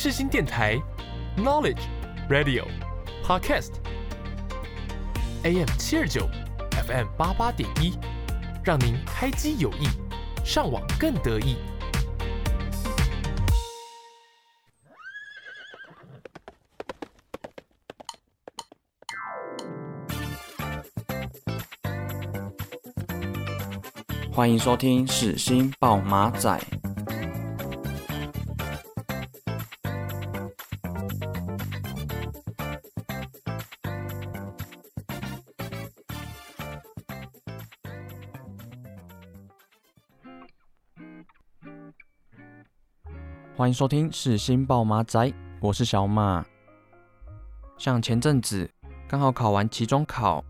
世新电台，Knowledge Radio Podcast，AM 七二九，FM 八八点一，让您开机有益，上网更得意。欢迎收听世新报马仔。欢迎收听是新报马仔，我是小马。像前阵子刚好考完期中考，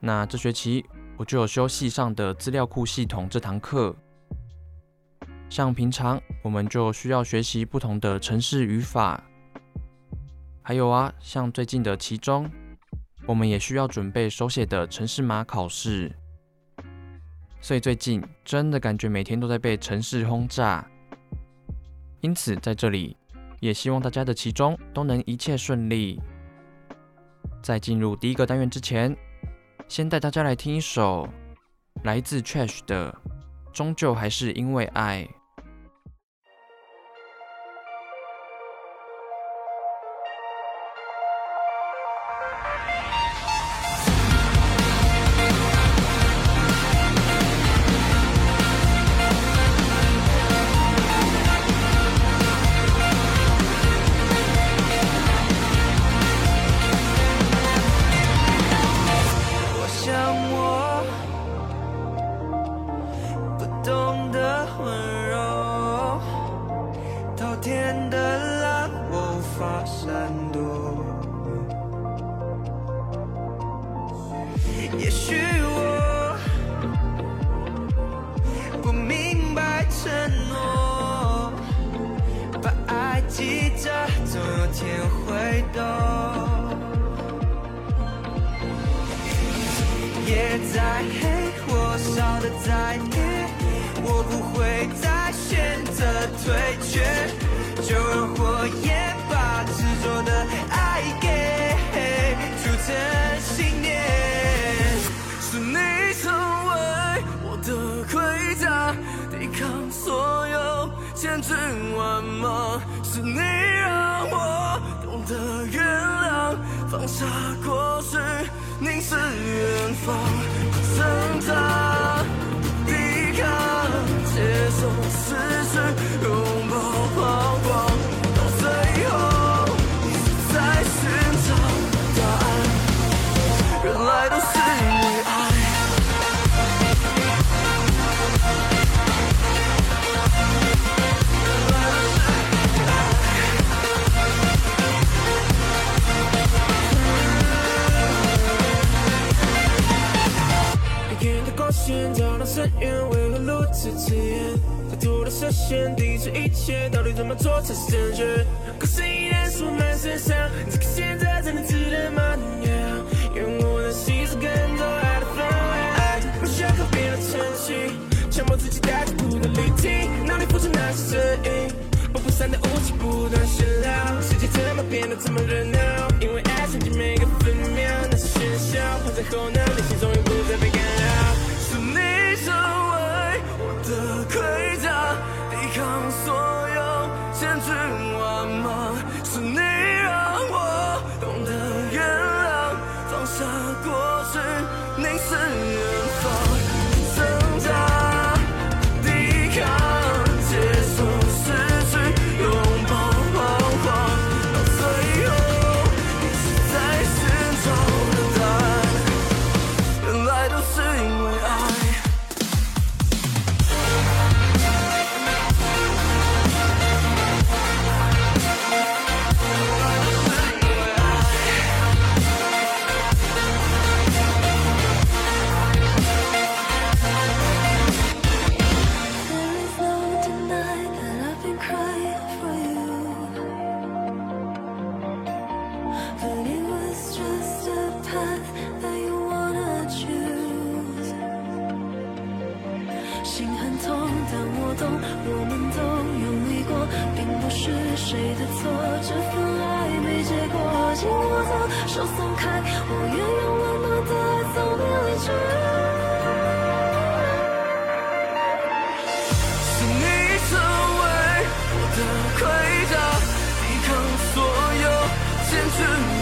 那这学期。我就有修系上的资料库系统这堂课，像平常我们就需要学习不同的程式语法，还有啊，像最近的期中，我们也需要准备手写的程式码考试，所以最近真的感觉每天都在被程式轰炸，因此在这里也希望大家的其中都能一切顺利。在进入第一个单元之前。先带大家来听一首来自 Trash 的《终究还是因为爱》。你让我懂得原谅，放下过去，凝视远方，不再。深渊，为何如此刺眼？在突然下现，抵制一切，到底怎么做才是正确？故事依然输满身上，这个现在才能值得吗？愿我的细数跟着爱的氛围，不需要和别了晨曦，强迫自己带着不的力气，脑里浮出那些声音，不分散的雾气不断喧闹，世界怎么变得这么热闹？因为爱沉浸每个分秒，那些喧嚣化在后脑，内心终于不再被干扰。lays away. Oh, 退下，抵抗所有，坚持。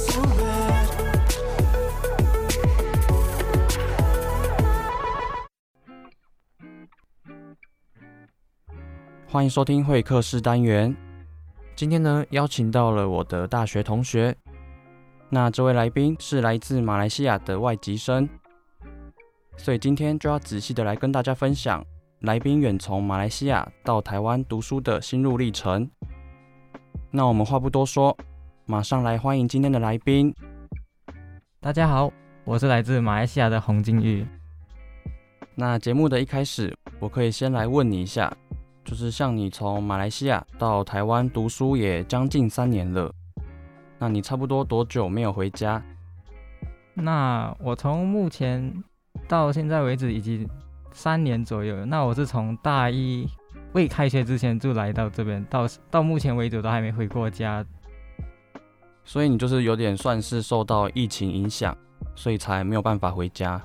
欢迎收听会客室单元。今天呢，邀请到了我的大学同学。那这位来宾是来自马来西亚的外籍生，所以今天就要仔细的来跟大家分享来宾远从马来西亚到台湾读书的心路历程。那我们话不多说。马上来欢迎今天的来宾。大家好，我是来自马来西亚的洪金玉。那节目的一开始，我可以先来问你一下，就是像你从马来西亚到台湾读书也将近三年了，那你差不多多久没有回家？那我从目前到现在为止已经三年左右。那我是从大一未开学之前就来到这边，到到目前为止都还没回过家。所以你就是有点算是受到疫情影响，所以才没有办法回家。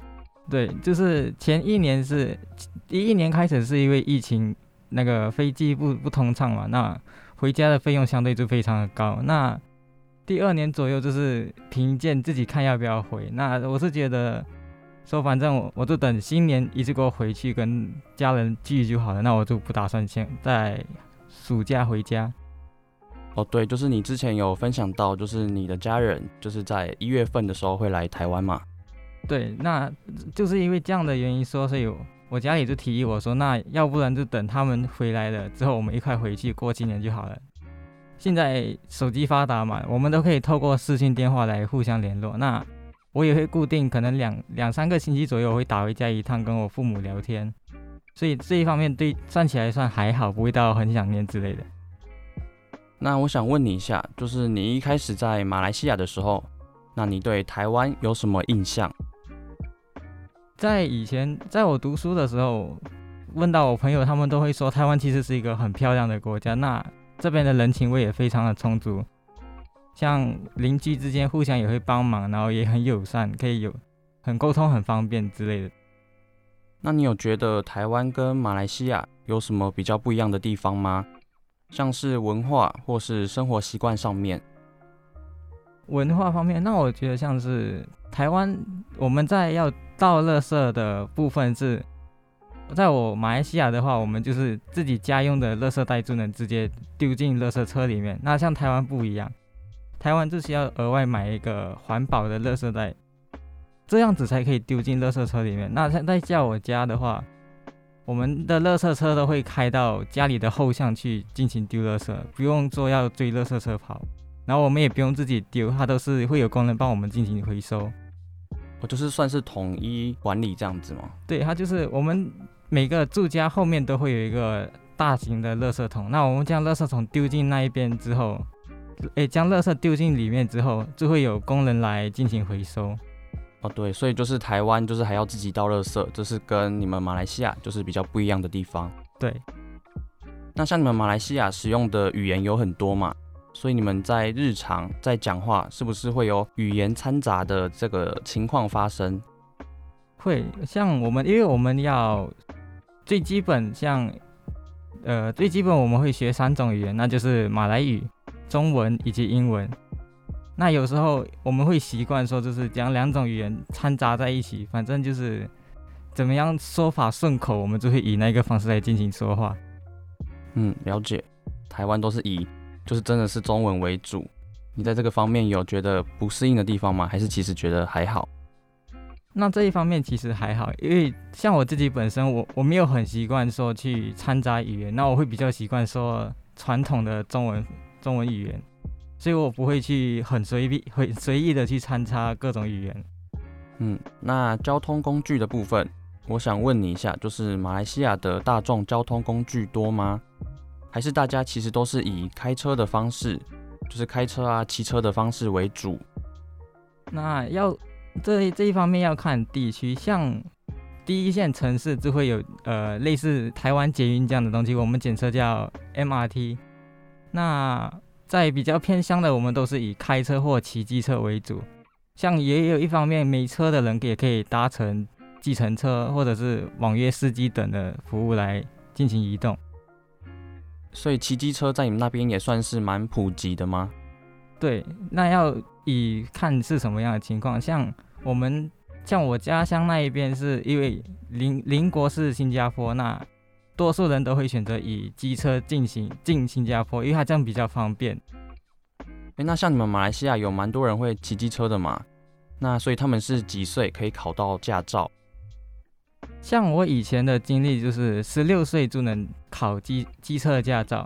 对，就是前一年是第一年开始是因为疫情，那个飞机不不通畅嘛，那回家的费用相对就非常的高。那第二年左右就是凭借自己看要不要回。那我是觉得说反正我我就等新年一次过回去跟家人聚就好了，那我就不打算先在暑假回家。哦，对，就是你之前有分享到，就是你的家人就是在一月份的时候会来台湾嘛？对，那就是因为这样的原因说，所以我家里就提议我说，那要不然就等他们回来了之后，我们一块回去过新年就好了。现在手机发达嘛，我们都可以透过视讯电话来互相联络。那我也会固定可能两两三个星期左右会打回家一趟，跟我父母聊天。所以这一方面对算起来算还好，不会到很想念之类的。那我想问你一下，就是你一开始在马来西亚的时候，那你对台湾有什么印象？在以前，在我读书的时候，问到我朋友，他们都会说台湾其实是一个很漂亮的国家。那这边的人情味也非常的充足，像邻居之间互相也会帮忙，然后也很友善，可以有很沟通很方便之类的。那你有觉得台湾跟马来西亚有什么比较不一样的地方吗？像是文化或是生活习惯上面，文化方面，那我觉得像是台湾，我们在要倒垃圾的部分是在我马来西亚的话，我们就是自己家用的垃圾袋就能直接丢进垃圾车里面。那像台湾不一样，台湾就需要额外买一个环保的垃圾袋，这样子才可以丢进垃圾车里面。那在在我家的话，我们的垃圾车都会开到家里的后巷去进行丢垃圾，不用说要追垃圾车跑，然后我们也不用自己丢，它都是会有工人帮我们进行回收。我就是算是统一管理这样子吗？对，它就是我们每个住家后面都会有一个大型的垃圾桶。那我们将垃圾桶丢进那一边之后，诶，将垃圾丢进里面之后，就会有工人来进行回收。哦，对，所以就是台湾就是还要自己倒垃圾，这是跟你们马来西亚就是比较不一样的地方。对。那像你们马来西亚使用的语言有很多嘛？所以你们在日常在讲话，是不是会有语言掺杂的这个情况发生？会，像我们，因为我们要最基本像，呃，最基本我们会学三种语言，那就是马来语、中文以及英文。那有时候我们会习惯说，就是将两种语言掺杂在一起，反正就是怎么样说法顺口，我们就会以那个方式来进行说话。嗯，了解。台湾都是以。就是真的是中文为主，你在这个方面有觉得不适应的地方吗？还是其实觉得还好？那这一方面其实还好，因为像我自己本身，我我没有很习惯说去掺杂语言，那我会比较习惯说传统的中文中文语言，所以我不会去很随意、很随意的去掺插各种语言。嗯，那交通工具的部分，我想问你一下，就是马来西亚的大众交通工具多吗？还是大家其实都是以开车的方式，就是开车啊、骑车的方式为主。那要这这一方面要看地区，像第一线城市就会有呃类似台湾捷运这样的东西，我们简称叫 MRT。那在比较偏乡的，我们都是以开车或骑机车为主。像也有一方面没车的人也可以搭乘计程车或者是网约司机等的服务来进行移动。所以骑机车在你们那边也算是蛮普及的吗？对，那要以看是什么样的情况。像我们像我家乡那一边，是因为邻邻国是新加坡，那多数人都会选择以机车进行进新加坡，因为它这样比较方便。诶，那像你们马来西亚有蛮多人会骑机车的嘛？那所以他们是几岁可以考到驾照？像我以前的经历，就是十六岁就能考机机车驾照。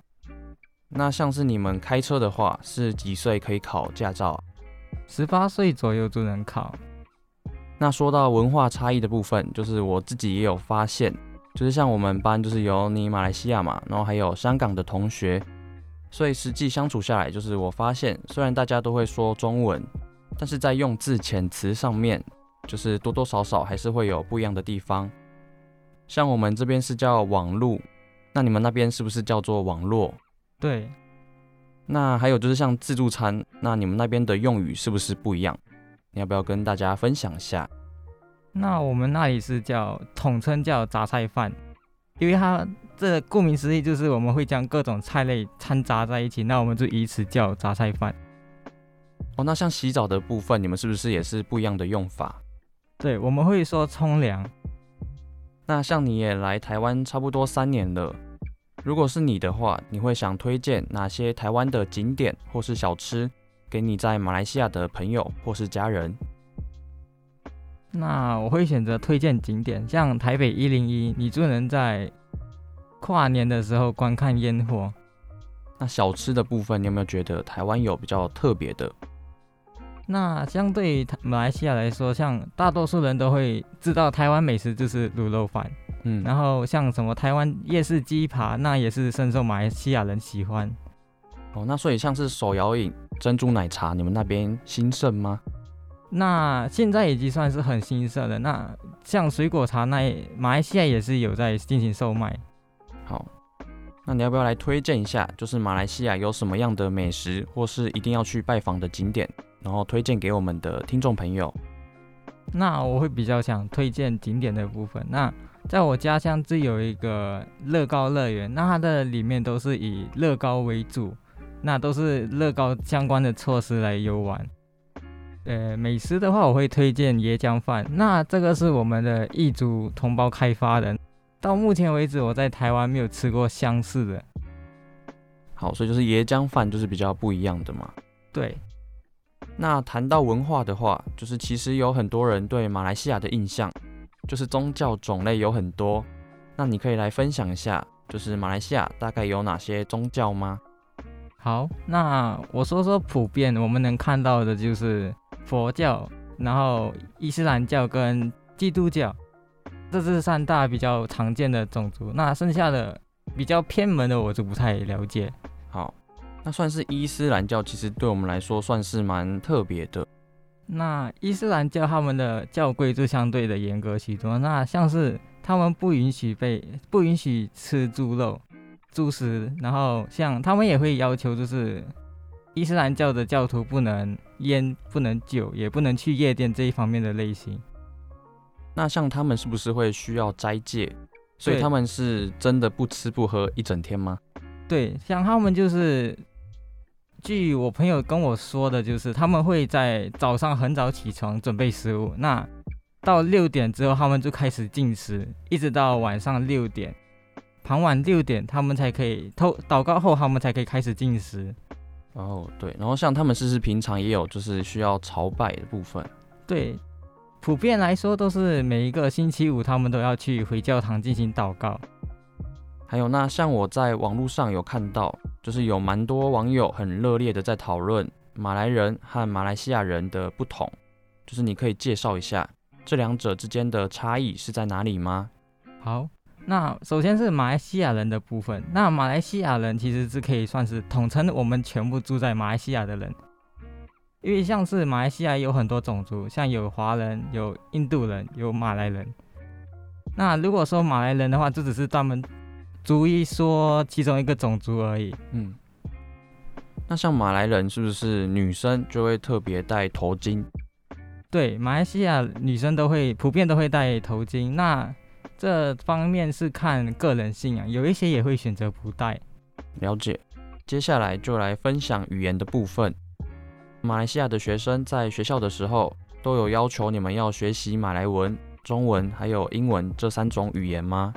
那像是你们开车的话，是几岁可以考驾照？十八岁左右就能考。那说到文化差异的部分，就是我自己也有发现，就是像我们班就是有你马来西亚嘛，然后还有香港的同学，所以实际相处下来，就是我发现，虽然大家都会说中文，但是在用字遣词上面，就是多多少少还是会有不一样的地方。像我们这边是叫网路，那你们那边是不是叫做网络？对。那还有就是像自助餐，那你们那边的用语是不是不一样？你要不要跟大家分享一下？那我们那里是叫统称叫杂菜饭，因为它这顾名思义就是我们会将各种菜类掺杂在一起，那我们就以此叫杂菜饭。哦，那像洗澡的部分，你们是不是也是不一样的用法？对，我们会说冲凉。那像你也来台湾差不多三年了，如果是你的话，你会想推荐哪些台湾的景点或是小吃给你在马来西亚的朋友或是家人？那我会选择推荐景点，像台北一零一，你就能在跨年的时候观看烟火。那小吃的部分，你有没有觉得台湾有比较特别的？那相对于马来西亚来说，像大多数人都会知道台湾美食就是卤肉饭，嗯，然后像什么台湾夜市鸡扒，那也是深受马来西亚人喜欢。哦，那所以像是手摇饮珍珠奶茶，你们那边兴盛吗？那现在已经算是很兴盛了。那像水果茶，那马来西亚也是有在进行售卖。好，那你要不要来推荐一下，就是马来西亚有什么样的美食，或是一定要去拜访的景点？然后推荐给我们的听众朋友。那我会比较想推荐景点的部分。那在我家乡这有一个乐高乐园，那它的里面都是以乐高为主，那都是乐高相关的措施来游玩。呃，美食的话，我会推荐椰浆饭。那这个是我们的异族同胞开发的，到目前为止，我在台湾没有吃过相似的。好，所以就是椰浆饭就是比较不一样的嘛。对。那谈到文化的话，就是其实有很多人对马来西亚的印象，就是宗教种类有很多。那你可以来分享一下，就是马来西亚大概有哪些宗教吗？好，那我说说普遍我们能看到的就是佛教，然后伊斯兰教跟基督教，这是三大比较常见的种族。那剩下的比较偏门的我就不太了解。好。那算是伊斯兰教，其实对我们来说算是蛮特别的。那伊斯兰教他们的教规就相对的严格许多。那像是他们不允许被不允许吃猪肉、猪食，然后像他们也会要求，就是伊斯兰教的教徒不能烟、不能酒，也不能去夜店这一方面的类型。那像他们是不是会需要斋戒？所以他们是真的不吃不喝一整天吗？对，像他们就是。据我朋友跟我说的，就是他们会在早上很早起床准备食物，那到六点之后他们就开始进食，一直到晚上六点，傍晚六点他们才可以偷祷告后，他们才可以开始进食。哦，对，然后像他们是不是平常也有就是需要朝拜的部分？对，普遍来说都是每一个星期五他们都要去回教堂进行祷告。还有那像我在网络上有看到。就是有蛮多网友很热烈的在讨论马来人和马来西亚人的不同，就是你可以介绍一下这两者之间的差异是在哪里吗？好，那首先是马来西亚人的部分，那马来西亚人其实是可以算是统称我们全部住在马来西亚的人，因为像是马来西亚有很多种族，像有华人、有印度人、有马来人。那如果说马来人的话，这只是专门。逐一说其中一个种族而已。嗯，那像马来人是不是女生就会特别戴头巾？对，马来西亚女生都会普遍都会戴头巾。那这方面是看个人信仰，有一些也会选择不戴。了解。接下来就来分享语言的部分。马来西亚的学生在学校的时候都有要求你们要学习马来文、中文还有英文这三种语言吗？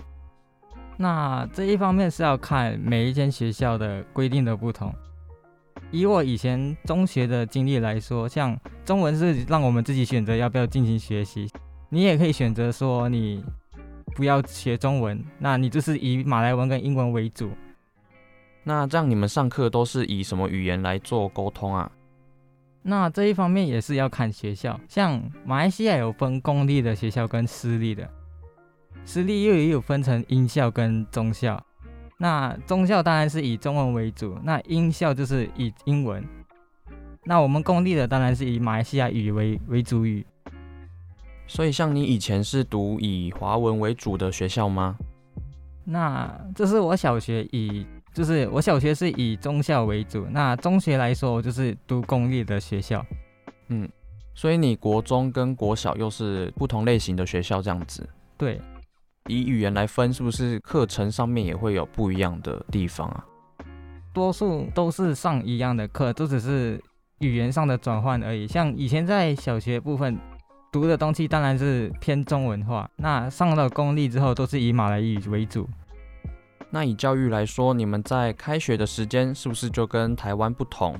那这一方面是要看每一间学校的规定的不同。以我以前中学的经历来说，像中文是让我们自己选择要不要进行学习，你也可以选择说你不要学中文，那你就是以马来文跟英文为主。那这样你们上课都是以什么语言来做沟通啊？那这一方面也是要看学校，像马来西亚有分公立的学校跟私立的。私立又也有分成音校跟中校，那中校当然是以中文为主，那音校就是以英文，那我们公立的当然是以马来西亚语为为主语。所以像你以前是读以华文为主的学校吗？那这是我小学以，就是我小学是以中校为主，那中学来说我就是读公立的学校。嗯，所以你国中跟国小又是不同类型的学校这样子？对。以语言来分，是不是课程上面也会有不一样的地方啊？多数都是上一样的课，都只是语言上的转换而已。像以前在小学部分读的东西，当然是偏中文化。那上了公立之后，都是以马来语为主。那以教育来说，你们在开学的时间是不是就跟台湾不同？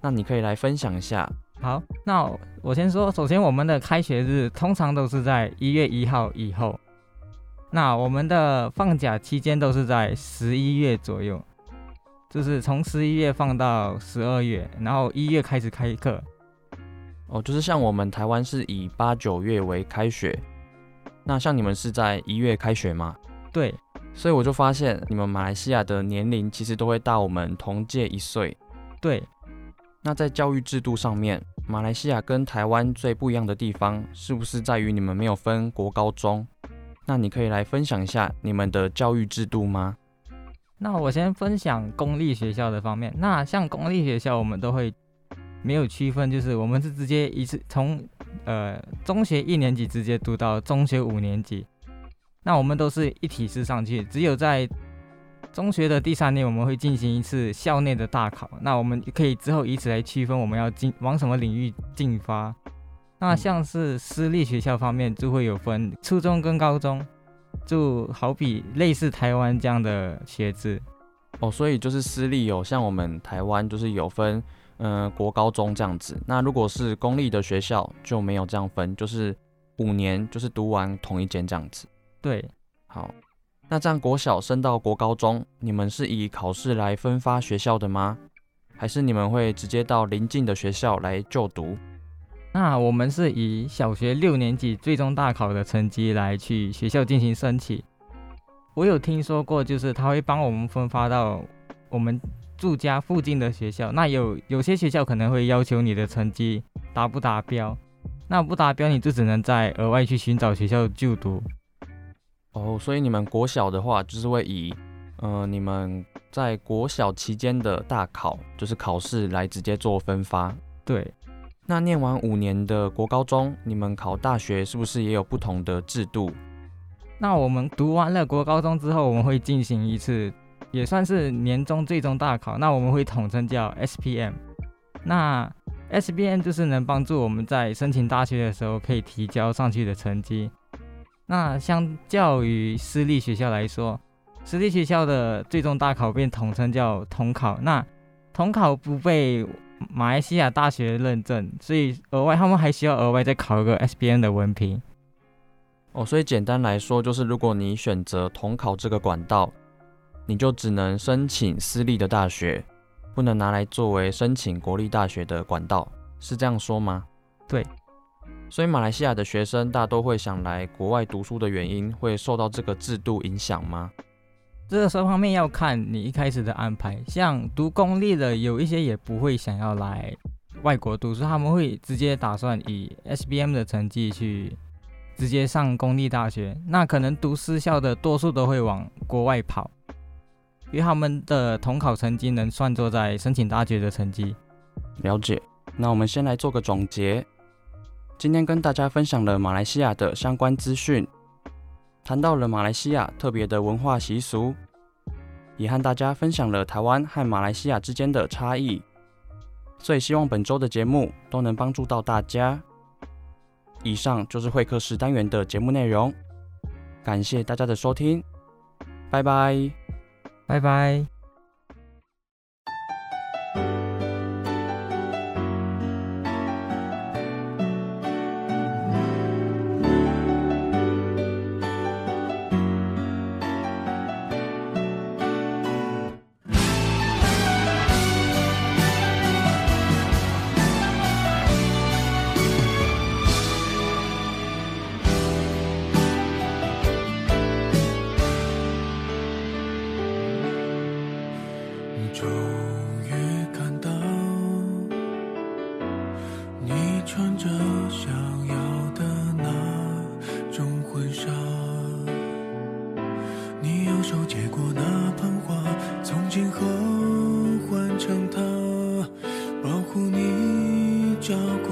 那你可以来分享一下。好，那我先说，首先我们的开学日通常都是在一月一号以后。那我们的放假期间都是在十一月左右，就是从十一月放到十二月，然后一月开始开课。哦，就是像我们台湾是以八九月为开学，那像你们是在一月开学吗？对，所以我就发现你们马来西亚的年龄其实都会大我们同届一岁。对，那在教育制度上面，马来西亚跟台湾最不一样的地方，是不是在于你们没有分国高中？那你可以来分享一下你们的教育制度吗？那我先分享公立学校的方面。那像公立学校，我们都会没有区分，就是我们是直接一次从呃中学一年级直接读到中学五年级。那我们都是一体式上去，只有在中学的第三年，我们会进行一次校内的大考。那我们可以之后以此来区分我们要进往什么领域进发。那像是私立学校方面，就会有分初中跟高中。就好比类似台湾这样的学制。哦，所以就是私立有像我们台湾就是有分，嗯、呃，国高中这样子。那如果是公立的学校就没有这样分，就是五年就是读完同一间这样子。对，好，那这样国小升到国高中，你们是以考试来分发学校的吗？还是你们会直接到邻近的学校来就读？那我们是以小学六年级最终大考的成绩来去学校进行申请。我有听说过，就是他会帮我们分发到我们住家附近的学校。那有有些学校可能会要求你的成绩达不达标，那不达标你就只能再额外去寻找学校就读。哦，所以你们国小的话，就是会以，呃，你们在国小期间的大考，就是考试来直接做分发。对，那念完五年的国高中，你们考大学是不是也有不同的制度？那我们读完了国高中之后，我们会进行一次，也算是年终最终大考。那我们会统称叫 SPM。那 SPM 就是能帮助我们在申请大学的时候可以提交上去的成绩。那相较于私立学校来说，私立学校的最终大考便统称叫统考。那统考不被马来西亚大学认证，所以额外他们还需要额外再考一个 SBN 的文凭。哦，所以简单来说，就是如果你选择统考这个管道，你就只能申请私立的大学，不能拿来作为申请国立大学的管道，是这样说吗？对。所以马来西亚的学生大都会想来国外读书的原因，会受到这个制度影响吗？这个双方面要看你一开始的安排，像读公立的，有一些也不会想要来外国读书，他们会直接打算以 SBM 的成绩去。直接上公立大学，那可能读私校的多数都会往国外跑，因为他们的统考成绩能算作在申请大学的成绩。了解，那我们先来做个总结。今天跟大家分享了马来西亚的相关资讯，谈到了马来西亚特别的文化习俗，也和大家分享了台湾和马来西亚之间的差异。所以希望本周的节目都能帮助到大家。以上就是会客室单元的节目内容，感谢大家的收听，拜拜，拜拜。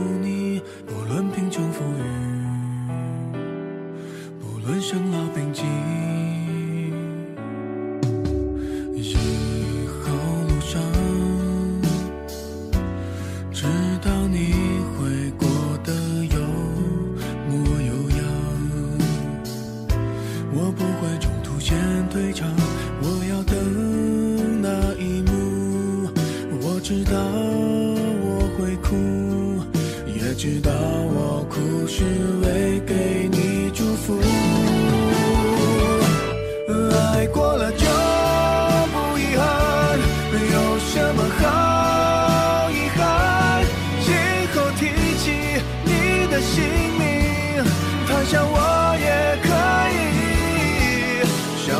you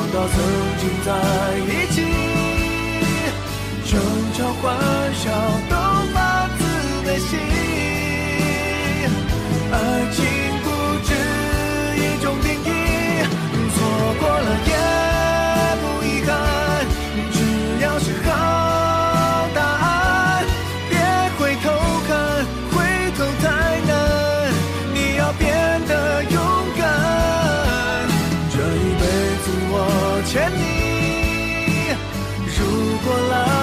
想到曾经在一起争吵欢笑都发自内心。爱情过了